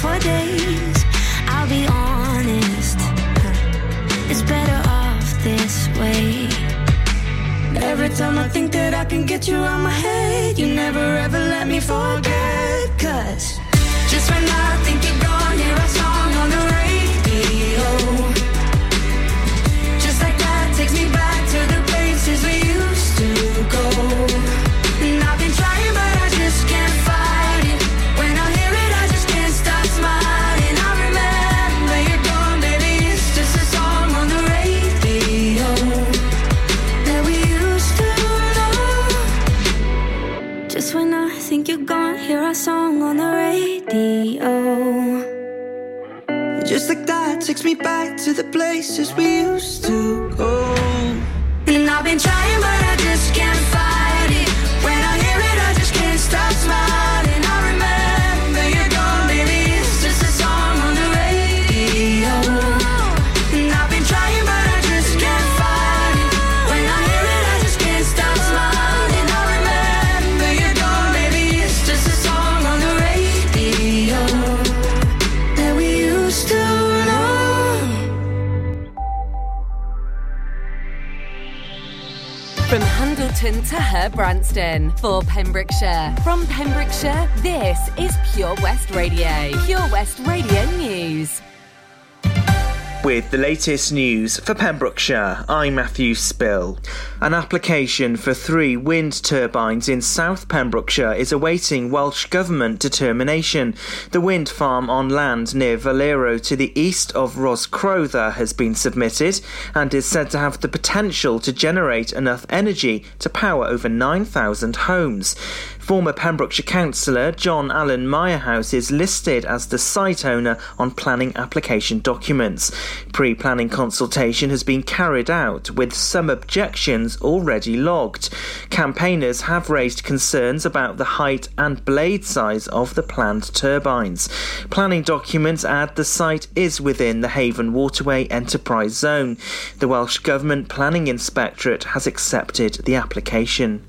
for days. I'll be honest, it's better off this way. Every time I think that I can get you out my head, you never ever let me forget. Cause just when I think you're gone, hear a song takes me back to the places we used to go. And I've been trying, but Handleton Branston. For Pembrokeshire. From Pembrokeshire, this is Pure West Radio. Pure West Radio News. With the latest news for Pembrokeshire, I'm Matthew Spill. An application for three wind turbines in South Pembrokeshire is awaiting Welsh Government determination. The wind farm on land near Valero to the east of Rhoscrowther has been submitted and is said to have the potential to generate enough energy to power over 9,000 homes. Former Pembrokeshire councillor John Allen Mirehouse is listed as the site owner on planning application documents. Pre planning consultation has been carried out with some objections already logged. Campaigners have raised concerns about the height and blade size of the planned turbines. Planning documents add the site is within the Haven Waterway Enterprise Zone. The Welsh Government Planning Inspectorate has accepted the application.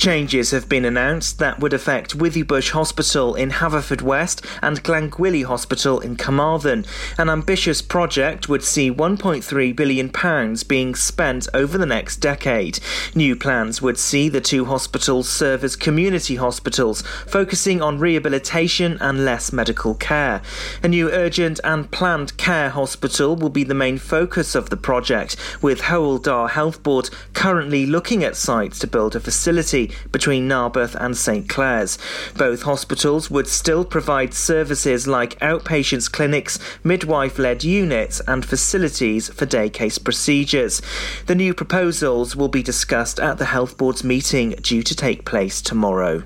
Changes have been announced that would affect Withybush Hospital in Haverfordwest and Glangwili Hospital in Carmarthen. An ambitious project would see £1.3 billion being spent over the next decade. New plans would see the two hospitals serve as community hospitals, focusing on rehabilitation and less medical care. A new urgent and planned care hospital will be the main focus of the project, with Hywel Dda Health Board currently looking at sites to build a facility between Narberth and St Clears. Both hospitals would still provide services like outpatients clinics, midwife led units, and facilities for day case procedures. The new proposals will be discussed at the Health Board's meeting due to take place tomorrow.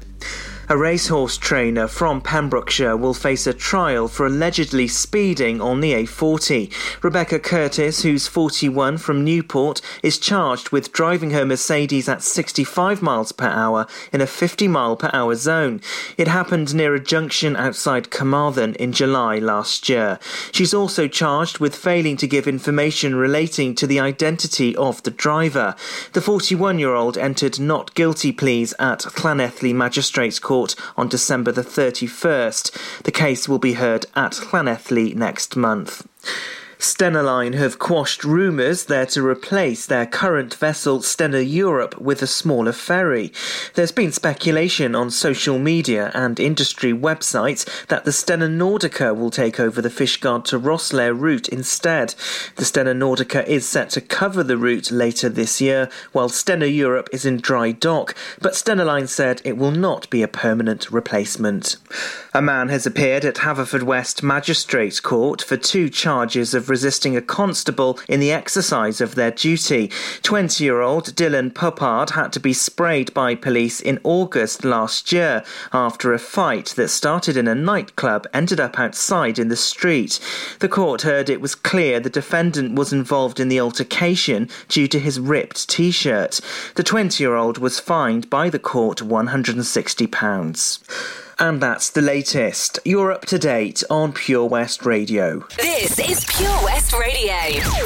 A racehorse trainer from Pembrokeshire will face a trial for allegedly speeding on the A40. Rebecca Curtis, who's 41 from Newport, is charged with driving her Mercedes at 65 miles per hour in a 50 mile per hour zone. It happened near a junction outside Carmarthen in July last year. She's also charged with failing to give information relating to the identity of the driver. The 41 year old entered not guilty pleas at Llanelli Magistrates Court on December the 31st. The case will be heard at Llanelli next month. Stena Line have quashed rumours they're to replace their current vessel Stena Europe with a smaller ferry. There's been speculation on social media and industry websites that the Stena Nordica will take over the Fishguard to Rosslare route instead. The Stena Nordica is set to cover the route later this year, while Stena Europe is in dry dock, but Stena Line said it will not be a permanent replacement. A man has appeared at Haverfordwest Magistrates Court for two charges of resisting a constable in the exercise of their duty. 20 year old Dylan Puppard had to be sprayed by police in August last year after a fight that started in a nightclub ended up outside in the street. The court heard it was clear the defendant was involved in the altercation due to his ripped t shirt. The 20 year old was fined by the court £160. And that's the latest. You're up to date on Pure West Radio. This is Pure West Radio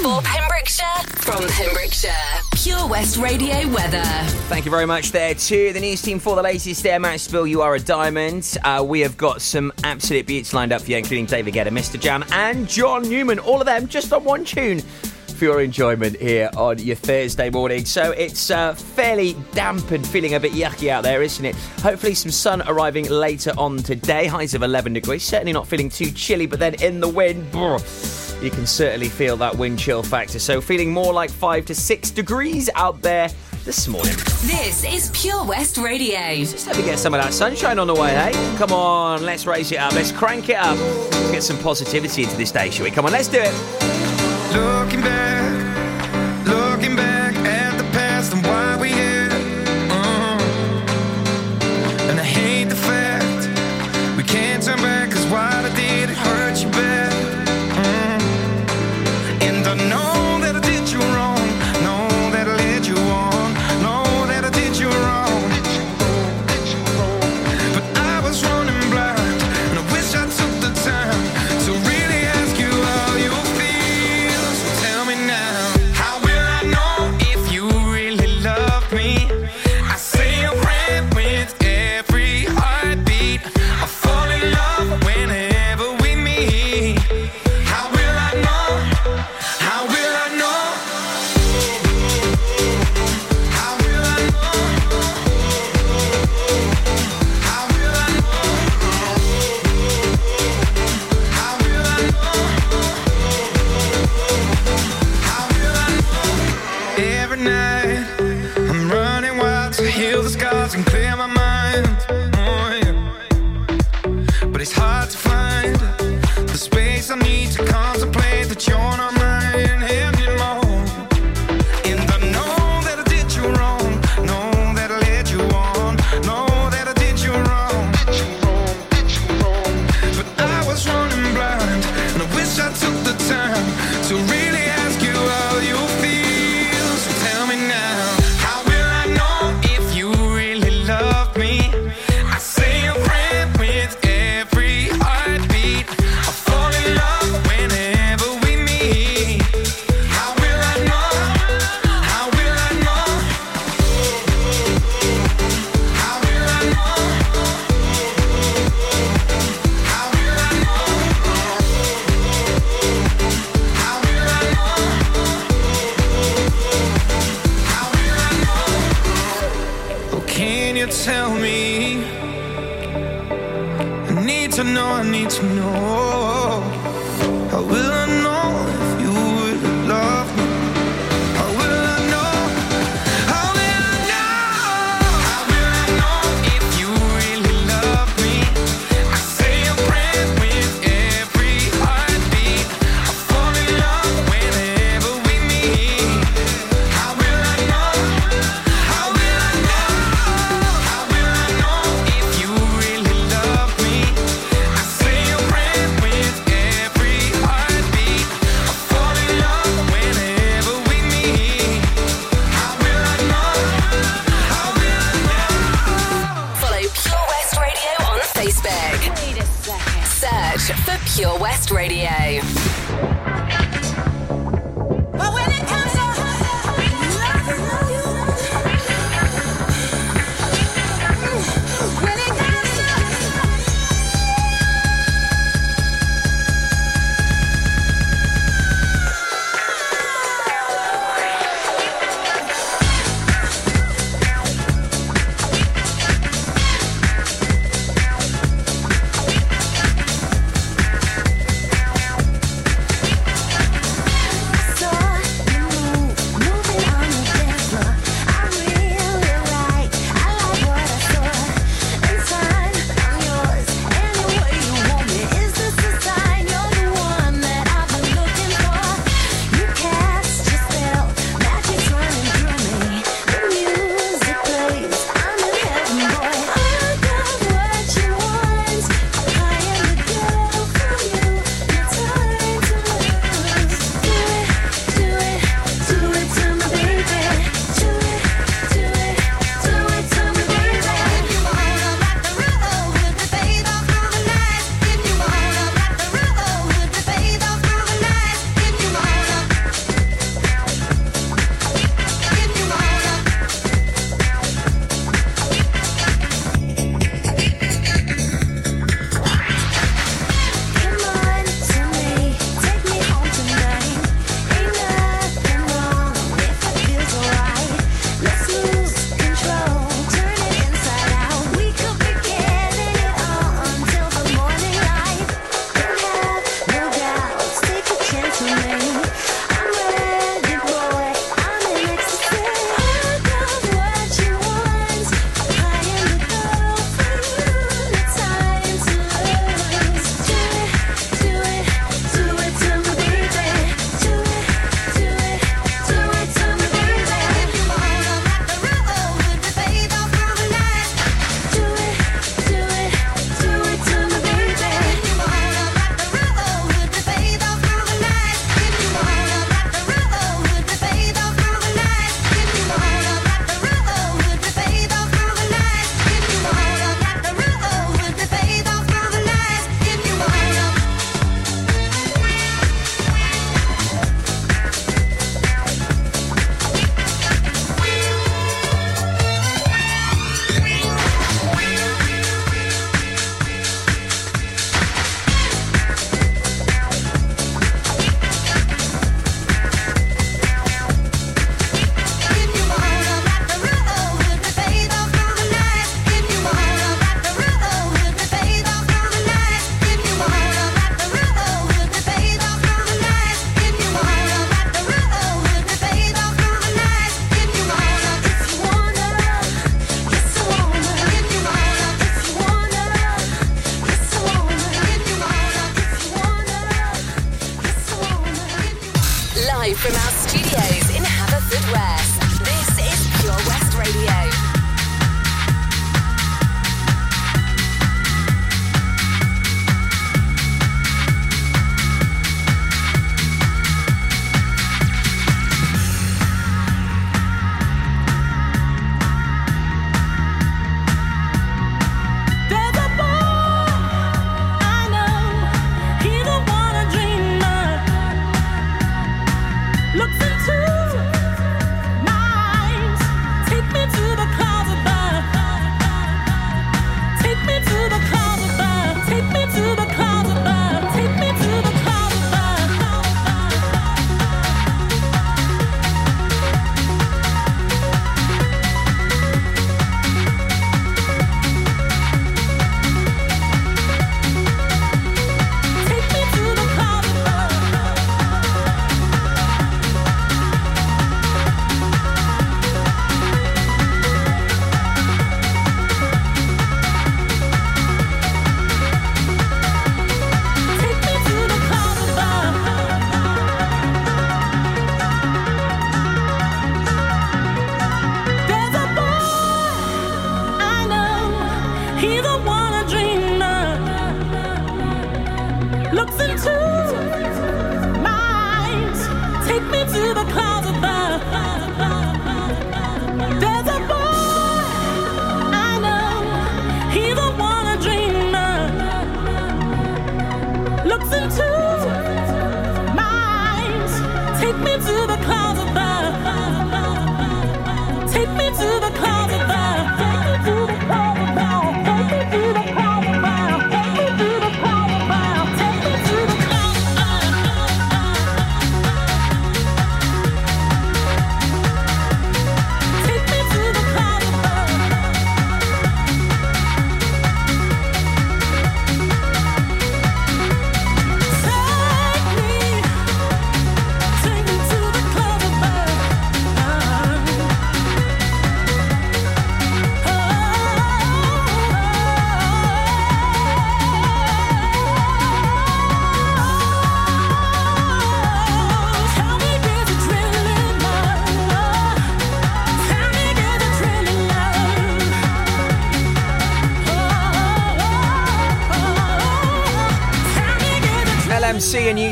for Pembrokeshire from Pembrokeshire. Pure West Radio weather. Thank you very much there to the news team for the latest there. Matt Spill, you are a diamond. Uh, we have got some absolute beats lined up for you, including David Guetta, MNEK, and John Newman. All of them just on one tune for your enjoyment here on your Thursday morning. So it's uh, fairly damp and feeling a bit yucky out there, isn't it? Hopefully, some sun arriving later on today. Highs of 11 degrees. Certainly not feeling too chilly, but then in the wind, brr, you can certainly feel that wind chill factor. So feeling more like 5 to 6 degrees out there this morning. This is Pure West Radio. Just let me get some of that sunshine on the way, hey? Come on, let's raise it up. Let's crank it up. Let's get some positivity into this day, shall we? Come on, let's do it. Looking back,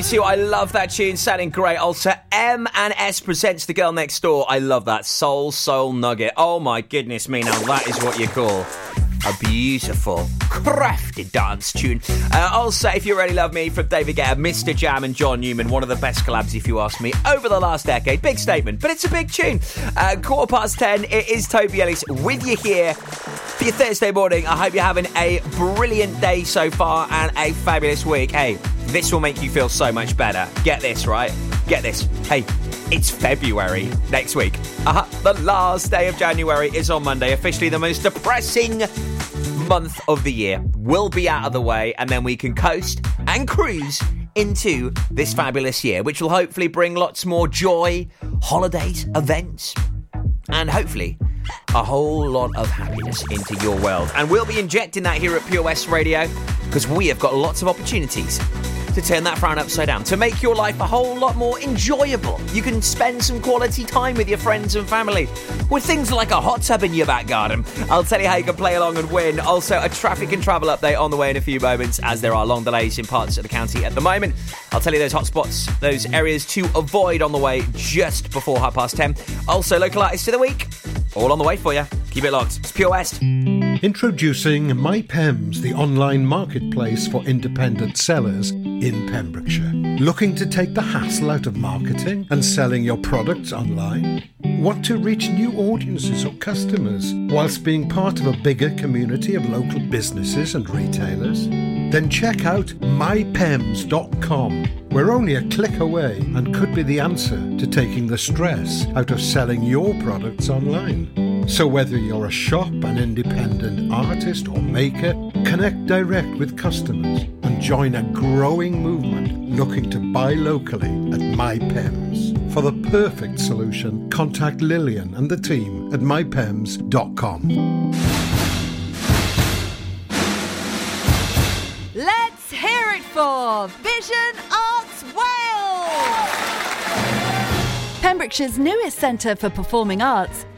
LMC you I love that tune, sounding great. Also, M and S presents the girl next door. I love that soul soul nugget. Oh my goodness me! Now that is what you call a beautiful, crafty dance tune. Uh, also, if you really love me, from David Guetta, MNEK, and John Newman, one of the best collabs, if you ask me, over the last decade. Big statement, but it's a big tune. Uh, quarter past ten. It is Toby Ellis with you here for your Thursday morning. I hope you're having a brilliant day so far and a fabulous week. Hey, this will make you feel so much better. Get this, right? Get this. Hey, it's February next week. Uh-huh. The last day of January is on Monday, officially the most depressing month of the year. We'll be out of the way, and then we can coast and cruise into this fabulous year, which will hopefully bring lots more joy, holidays, events, and hopefully a whole lot of happiness into your world. And we'll be injecting that here at Pure West Radio because we have got lots of opportunities to turn that frown upside down, to make your life a whole lot more enjoyable. You can spend some quality time with your friends and family with things like a hot tub in your back garden. I'll tell you how you can play along and win. Also, a traffic and travel update on the way in a few moments as there are long delays in parts of the county at the moment. I'll tell you those hotspots, those areas to avoid on the way just before half past 10. Also, local artists of the week, all on the way for you. Keep it locked. It's Pure West. Introducing MyPems, the online marketplace for independent sellers in Pembrokeshire. Looking to take the hassle out of marketing and selling your products online? Want to reach new audiences or customers whilst being part of a bigger community of local businesses and retailers? Then check out mypems.com. We're only a click away and could be the answer to taking the stress out of selling your products online. So, whether you're a shop, an independent artist, or maker, connect direct with customers and join a growing movement looking to buy locally at MyPems. For the perfect solution, contact Lillian and the team at mypems.com. Let's hear it for Vision Arts Wales! Pembrokeshire's newest centre for performing arts,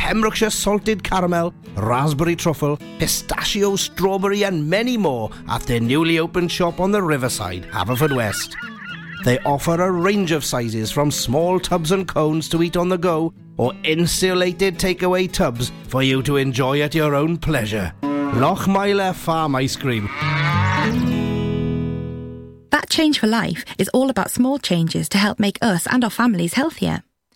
Pembrokeshire salted caramel, raspberry truffle, pistachio, strawberry, and many more at their newly opened shop on the riverside, Haverfordwest. They offer a range of sizes from small tubs and cones to eat on the go or insulated takeaway tubs for you to enjoy at your own pleasure. Lochmeyler Farm Ice Cream. That Change for Life is all about small changes to help make us and our families healthier.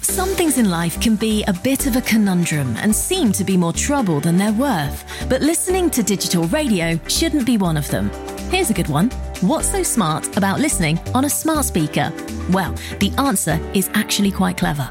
Some things in life can be a bit of a conundrum and seem to be more trouble than they're worth. But listening to digital radio shouldn't be one of them. Here's a good one. What's so smart about listening on a smart speaker? Well, the answer is actually quite clever.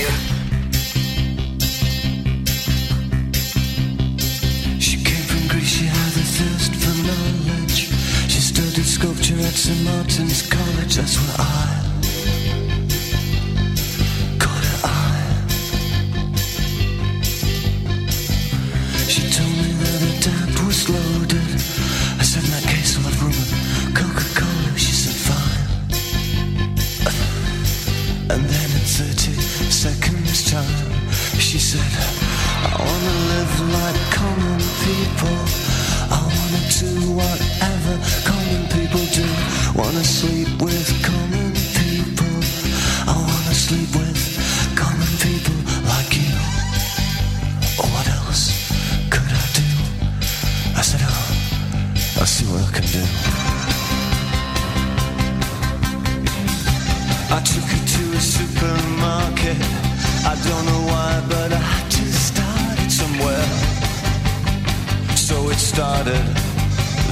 Knowledge. She studied sculpture at St. Martin's College, that's where I caught her eye. She told me that her dad was loaded. I said, in that case, I'll have rum and Coca-Cola. She said, fine. And then in 30 seconds time, she said, I wanna live like common people. I wanna do whatever common people do. Wanna sleep with common people. I wanna sleep with common people like you. What else could I do? I said, oh, I'll see what I can do. I took her to a supermarket. I don't know why, but I just started somewhere. So it started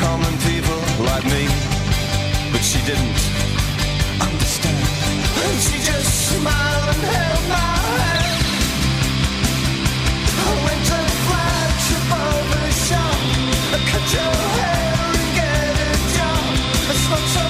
common people like me. But she didn't understand. And she just smiled and held my hand. I went to flash above the shop. I cut your hair and get a job. I smoke some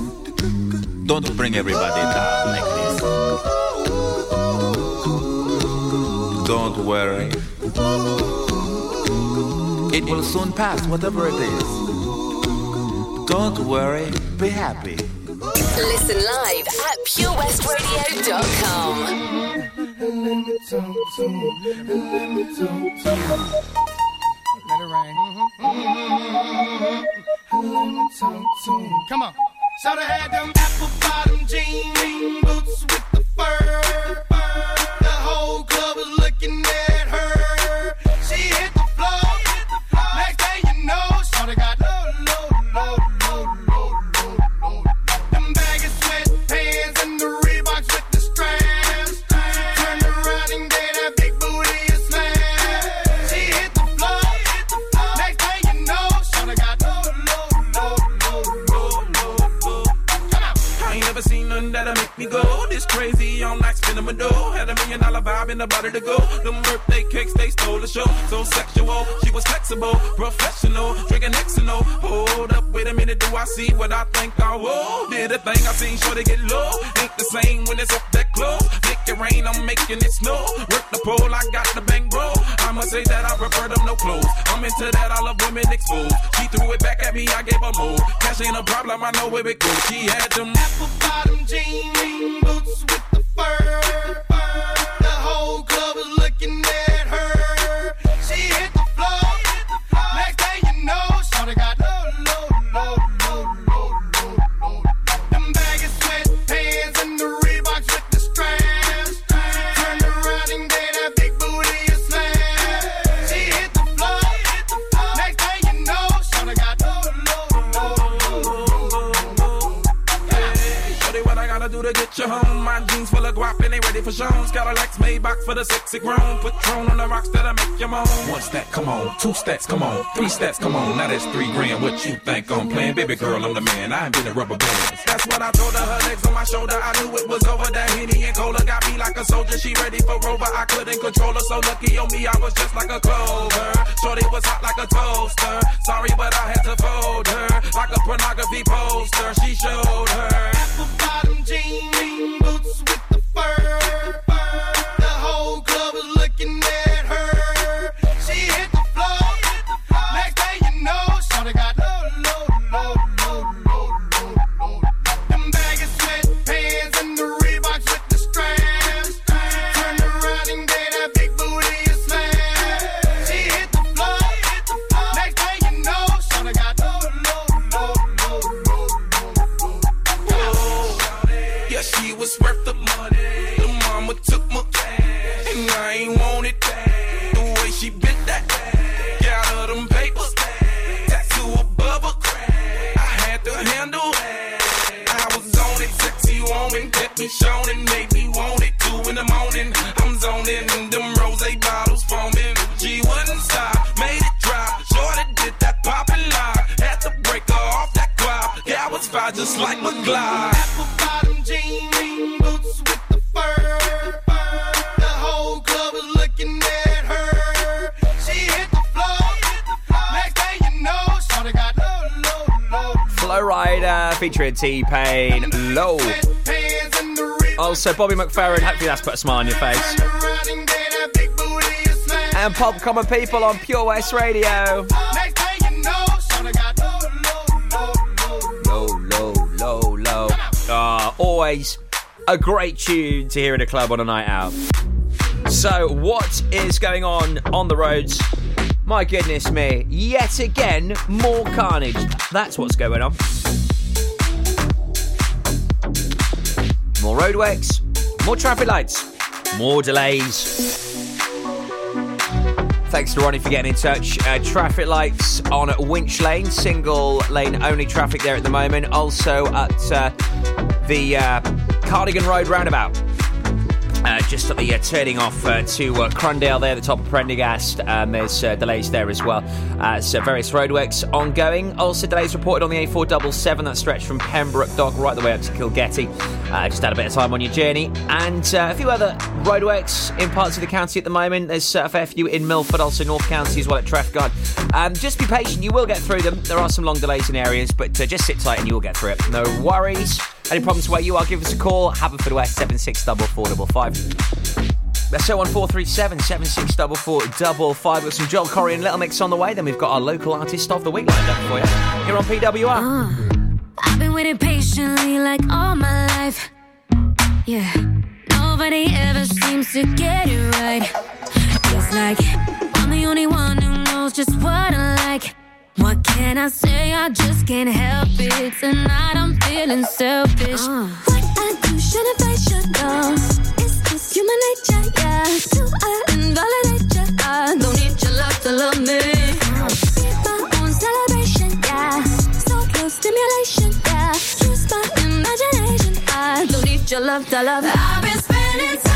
Don't bring everybody down like this. Don't worry. It will soon pass, whatever it is. Don't worry, be happy. Listen live at purewestradio.com. Let it rain. Mm-hmm. Mm-hmm. Mm-hmm. Come on. Shout had them apple bottom jean boots with the fur. I seen, sure to get low. Ain't the same when it's up that close. Make it rain, I'm making it snow. Work the pole, I got the bang bro. I must say that I prefer them no clothes. I'm into that, I love women exposed. She threw it back at me, I gave her more. Cash ain't a problem, I know where it goes. She had them apple bottom jean boots with the fur. The whole club was looking guap and for shows. Got a Lex Maybach for the sexy grown. Patron on the rocks that'll make you moan. One stack, come on. Two stacks, come on. Three stacks, come on. Now that's three grand. What you think I'm playing? Baby girl, I'm the man. I ain't been a rubber band. That's what I told her. Her legs on my shoulder. I knew it was over. That Henny and Cola got me like a soldier. She ready for Rover. I couldn't control her. So lucky on me, I was just like a clover. Shorty was hot like a toaster. Sorry, but I had to fold her. Like a pornography poster. She showed her. Apple bottom jean boots with the me shown and made me want it. Two in the morning, I'm zoning, and them rose bottles foaming. She wouldn't stop, made it drop. Shorty did that poppin' lock, had to break her off that clock. Yeah, I was fine just like McGlide. Apple bottom jean boots with the fur. The whole club was looking at her. She hit the floor. Next thing you know, Shawty got low, low, low. Flo Rida featuring T Pain. Low. Pants and the rib Also, Bobby McFerrin. Hopefully, that's put a smile on your face. and gave that big booty a slam. And Pop Common People on Pure West Radio. Low. Low, low, low. Ah, always a great tune to hear in a club on a night out. So, what is going on on the roads? My goodness me, yet again, more carnage. That's what's going on. More roadworks, more traffic lights, more delays. Thanks to Ronnie for getting in touch. Uh, traffic lights on Winch Lane, single lane only traffic there at the moment. Also at uh, the uh, Cardigan Road roundabout. Just at the turning off uh, to uh, Crundale there, the top of Prendergast. Um, there's uh, delays there as well. Uh, so various roadworks ongoing. Also delays reported on the A477 that stretch from Pembroke Dock right the way up to Kilgetty. Uh, just had a bit of time on your journey. And a few other roadworks in parts of the county at the moment. There's a fair few in Milford, also North County as well at Trefgard. Um, just be patient, you will get through them. There are some long delays in areas, but just sit tight and you will get through it. No worries. Any problems where you are, give us a call. Haverford West 7644555. That's 01437 764455 with some Joel Corry and Little Mix on the way. Then we've got our local artist of the week lined up for you here on PWR. Ah. I've been waiting patiently like all my life. Yeah, nobody ever seems to get it right. It's like I'm the only one who knows just what I like. What can I say? I just can't help it. Tonight I'm feeling selfish. Uh. What I do, shouldn't I should know? It's just human nature, yeah. Do I invalidate you? I don't need your love to love me. Be my own celebration, yeah. So close stimulation, yeah. Use my imagination. I don't need your love to love. I've been spending time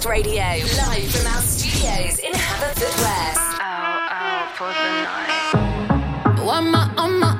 West Radio, live from our studios in Haverfordwest. Why am I on my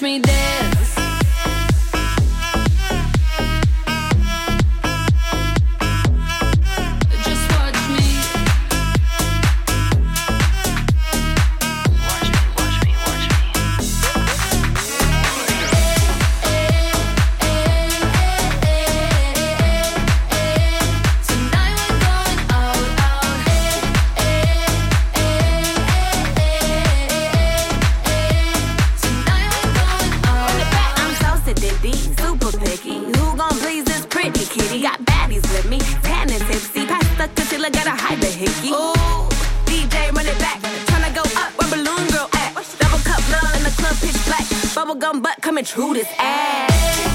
Watch me Got baddies with me, tan and tipsy. Pass the concealer, gotta hide the hickey. Ooh, DJ run it back, tryna go up where balloon girl at. Double cup love in the club, pitch black. Bubblegum butt coming true this ass.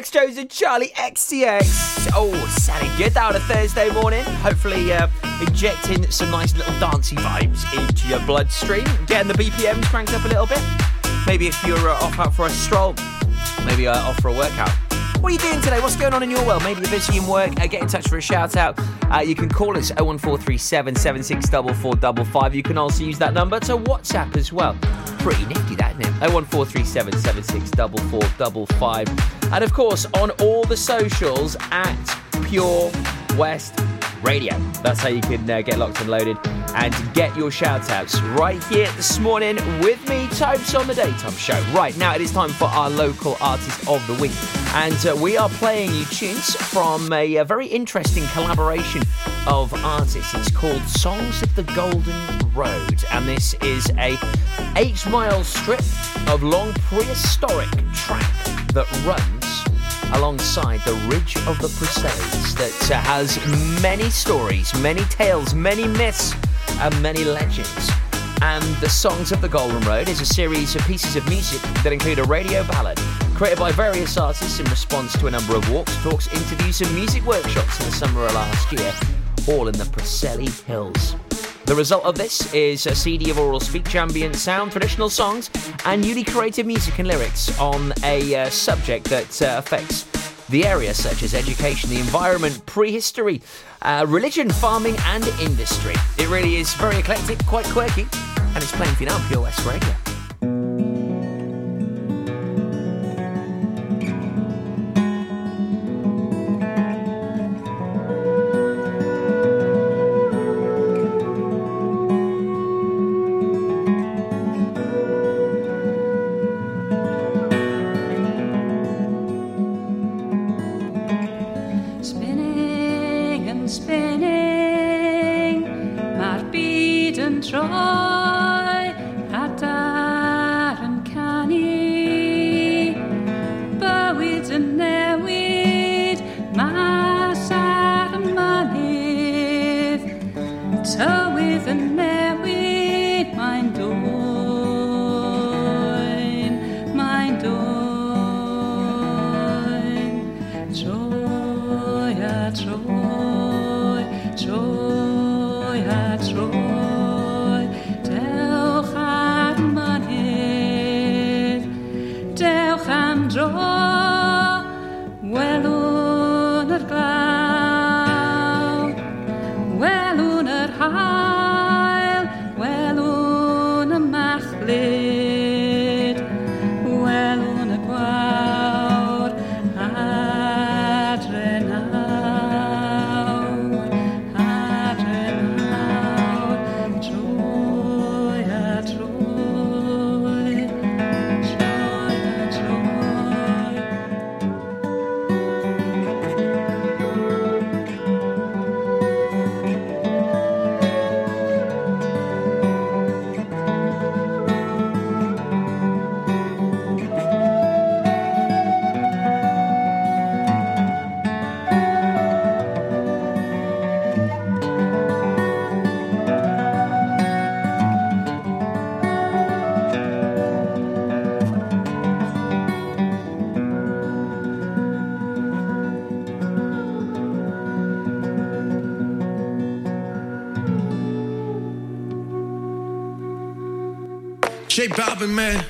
Jax Jones, and Charli XCX. Oh, sounding good out a Thursday morning. Hopefully, uh, injecting some nice little dancey vibes into your bloodstream, getting the BPMs cranked up a little bit. Maybe if you're uh, off out for a stroll, maybe uh, off for a workout. What are you doing today? What's going on in your world? Maybe you're busy in work. Uh, get in touch for a shout out. Uh, you can call us 01437 764455. You can also use that number to WhatsApp as well. Pretty nifty, that, isn't it? 01437 764455. And of course, on all the socials at Pure West Radio. That's how you can uh, get locked and loaded and get your shout outs right here this morning with me, Tobes, on the Daytime Show. Right now, it is time for our local artist of the week. And uh, we are playing you tunes from a, a very interesting collaboration of artists. It's called Songs of the Golden Road. And this is a eight mile strip of long prehistoric track that runs alongside the Ridge of the Preselis that uh, has many stories, many tales, many myths, and many legends. And the Songs of the Golden Road is a series of pieces of music that include a radio ballad created by various artists in response to a number of walks, talks, interviews, and music workshops in the summer of last year, all in the Preseli Hills. The result of this is a CD of oral speech, ambient sound, traditional songs, and newly created music and lyrics on a uh, subject that uh, affects the area, such as education, the environment, prehistory, uh, religion, farming, and industry. It really is very eclectic, quite quirky, and it's playing for you now on Pure West Radio. Balvin, man.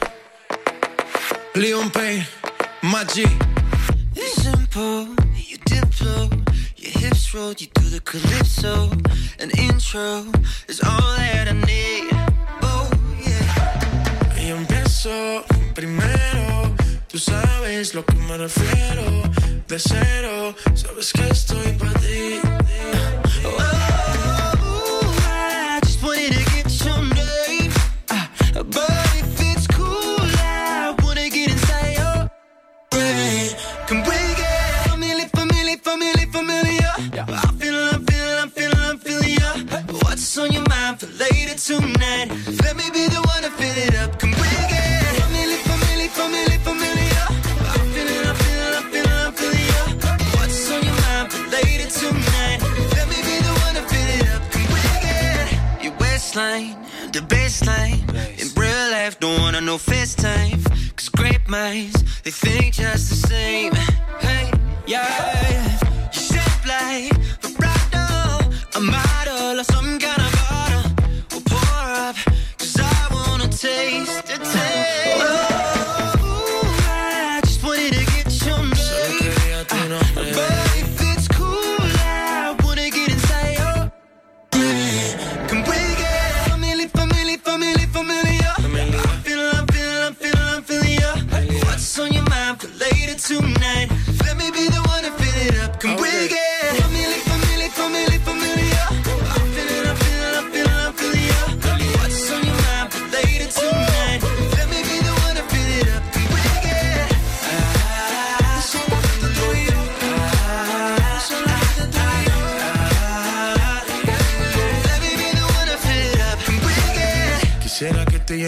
Waistline, the baseline? In real life, don't wanna know FaceTime. Cause great minds, they think just the same. Hey, yeah. You shape like vibrato, a model or some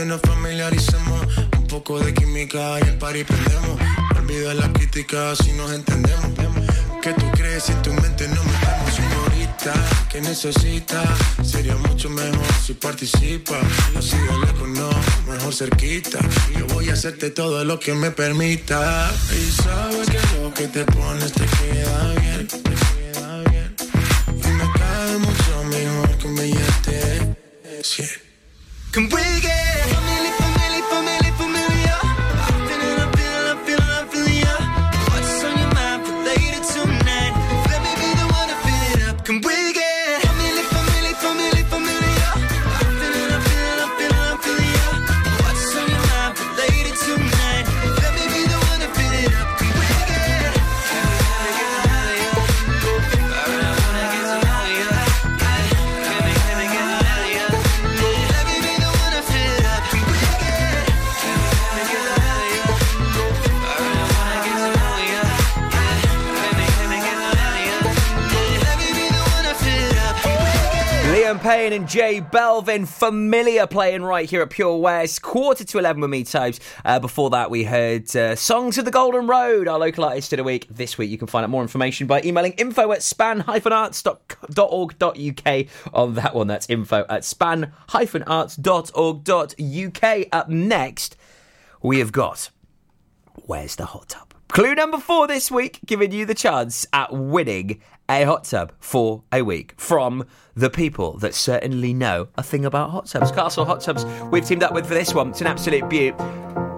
nos familiaricemos. Un poco de química y el party prendemos. Olvida la crítica si nos entendemos. ¿Qué tú crees si en tu mente no metemos? Señorita, que necesita? Sería mucho mejor si participa. Así de lejos no, mejor cerquita. Yo voy a hacerte todo lo que me permita. Y sabes que lo que te pones te queda bien, Payne and J Balvin, familiar playing right here at Pure West. Quarter to 11 with me, Tobes. Uh, before that, we heard uh, Songs of the Golden Road, our local artist of the week. This week, you can find out more information by emailing info at span-arts.org.uk on that one. That's info at span-arts.org.uk. Up next, we have got Where's the Hot Tub? Clue number four this week, giving you the chance at winning a hot tub for a week from the people that certainly know a thing about hot tubs. Castle Hot Tubs, we've teamed up with for this one. It's an absolute beaut.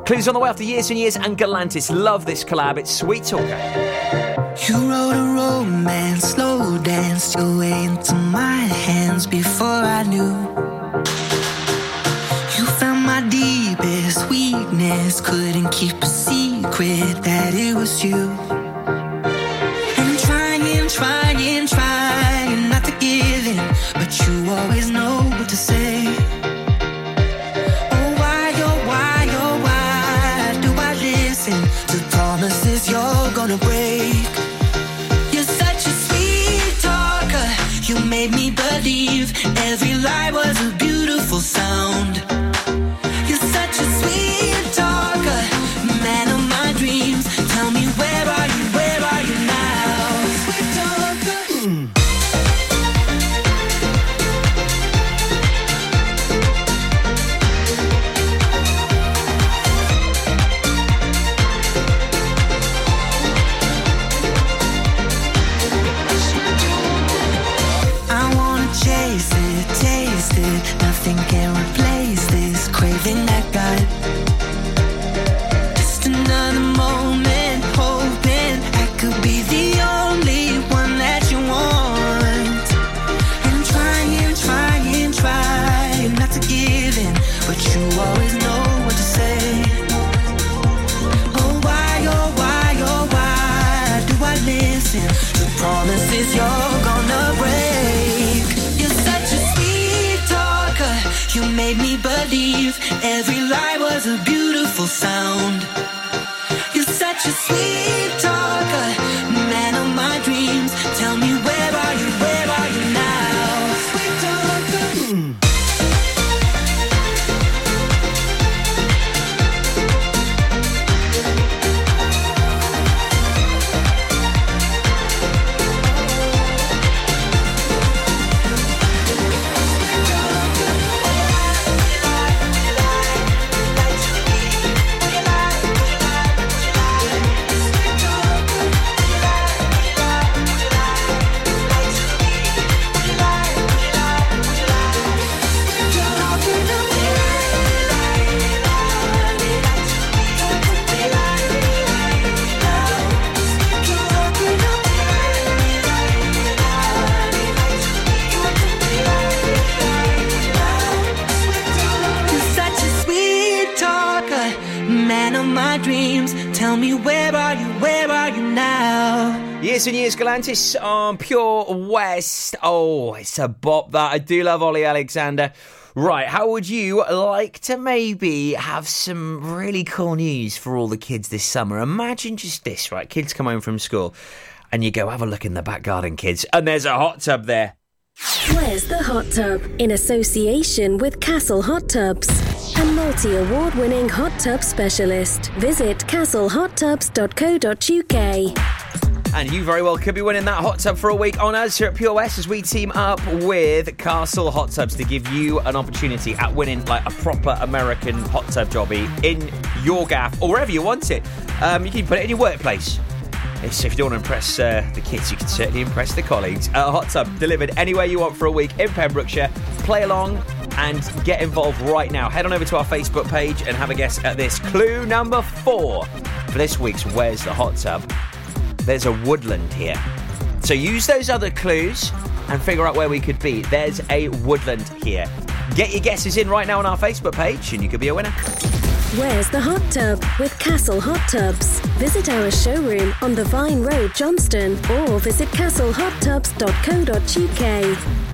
Clues on the way after years and years, and Galantis love this collab. It's Sweet Talker. You wrote a romance, slow danced your way into my hands before I knew. You found my deepest weakness, couldn't keep a secret that it was you. Trying, trying not to give in, but you always know what to say. Oh, why, oh, why, oh, why do I listen to promises you're gonna break? You're such a sweet talker. You made me believe every lie was a beautiful sound. My dreams. Tell me where are you? Where are you now? Years and years, Galantis on Pure West. Oh, it's a bop that. I do love Ollie Alexander. Right, how would you like to maybe have some really cool news for all the kids this summer? Imagine just this, right? Kids come home from school and you go, have a look in the back garden, kids, and there's a hot tub there. Where's the hot tub? In association with Castle Hot Tubs. And multi award winning hot tub specialist. Visit castlehottubs.co.uk. And you very well could be winning that hot tub for a week on us here at West as we team up with Castle Hot Tubs to give you an opportunity at winning like a proper American hot tub jobby in your gaff or wherever you want it. Um, you can put it in your workplace. It's, if you don't want to impress uh, the kids, you can certainly impress the colleagues. A hot tub delivered anywhere you want for a week in Pembrokeshire. Play along and get involved right now. Head on over to our Facebook page and have a guess at this. Clue number four for this week's Where's the Hot Tub? There's a woodland here. So use those other clues and figure out where we could be. There's a woodland here. Get your guesses in right now on our Facebook page and you could be a winner. Where's the hot tub with Castle Hot Tubs? Visit our showroom on the Vine Road, Johnston, or visit castlehottubs.co.uk.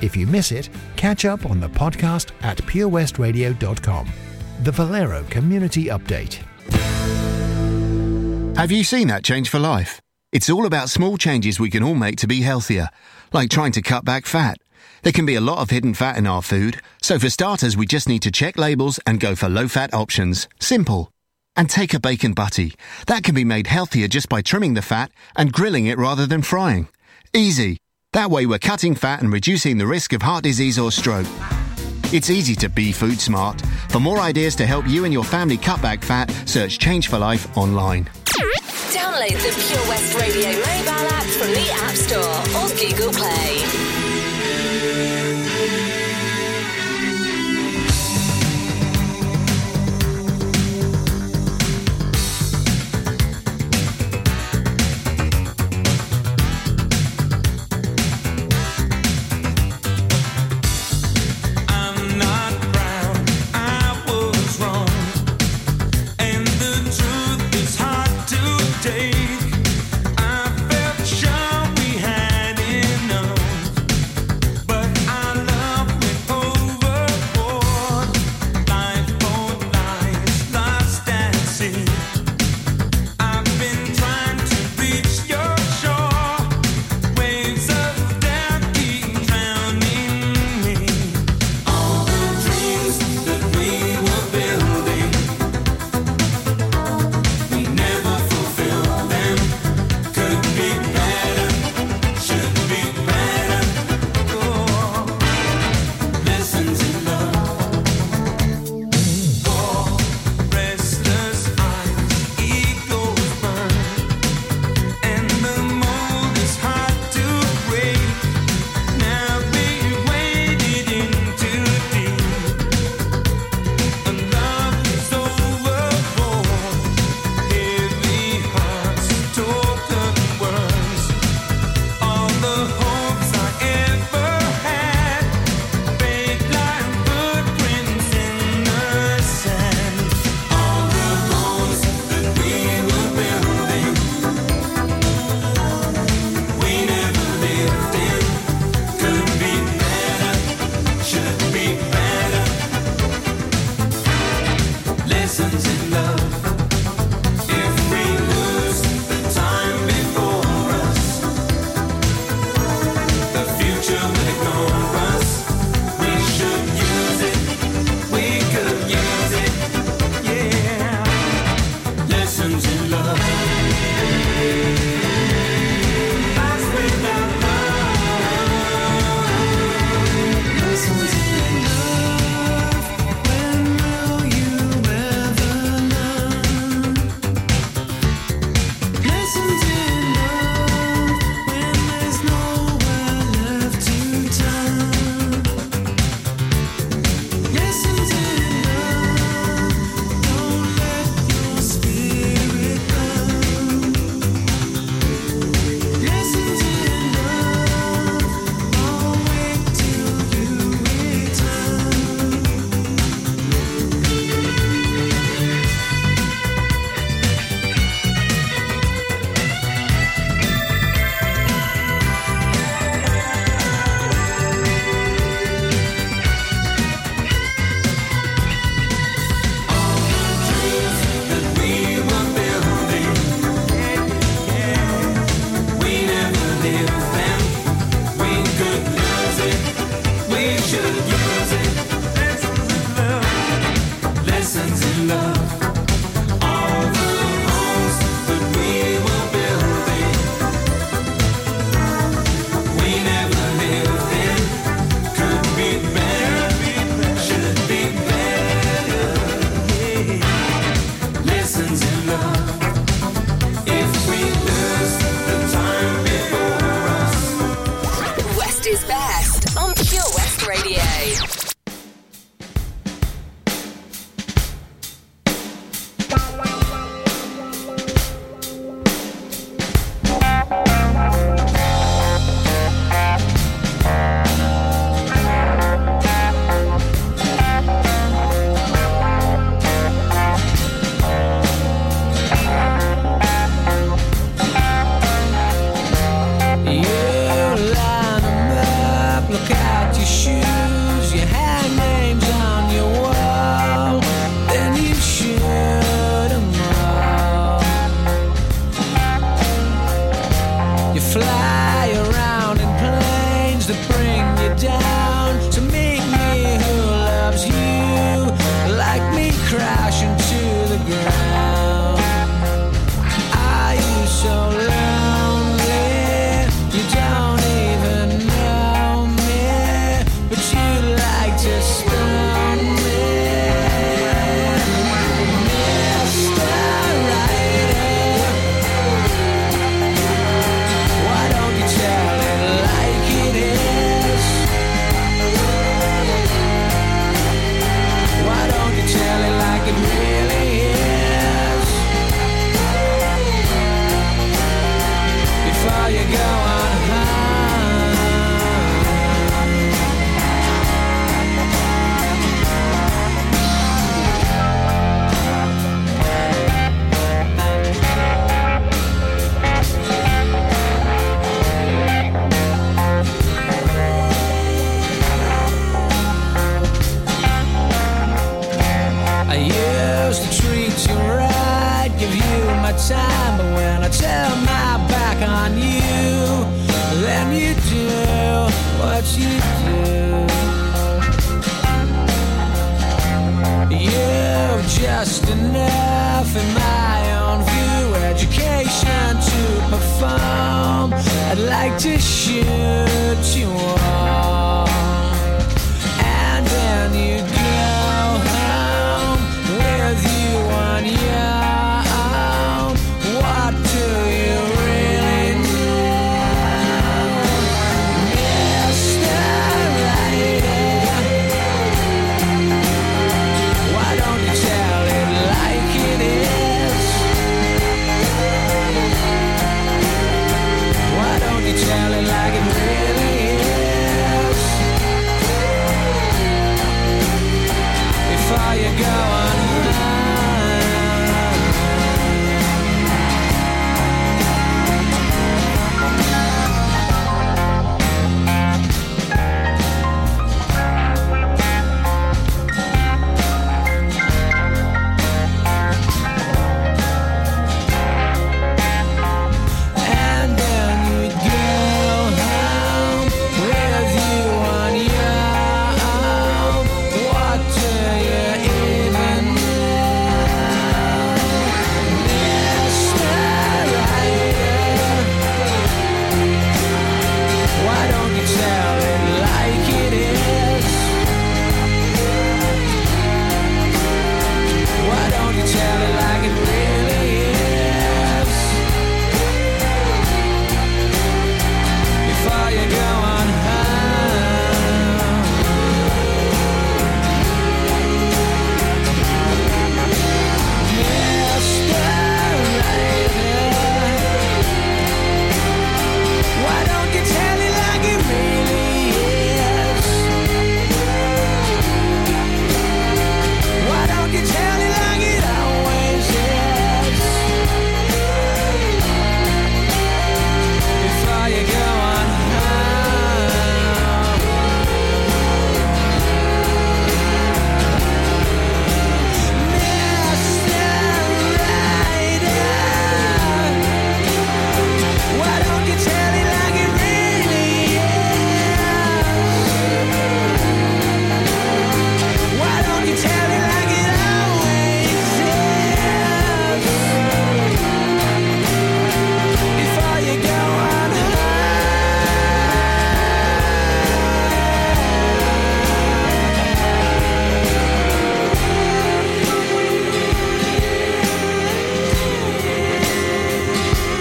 If you miss it, catch up on the podcast at purewestradio.com. The Valero Community Update. Have you seen that change for life? It's all about small changes we can all make to be healthier, like trying to cut back fat. There can be a lot of hidden fat in our food, so for starters, we just need to check labels and go for low fat options. Simple. And take a bacon butty. That can be made healthier just by trimming the fat and grilling it rather than frying. Easy. That way, we're cutting fat and reducing the risk of heart disease or stroke. It's easy to be food smart. For more ideas to help you and your family cut back fat, search Change for Life online. Download the Pure West Radio mobile app from the App Store or Google Play.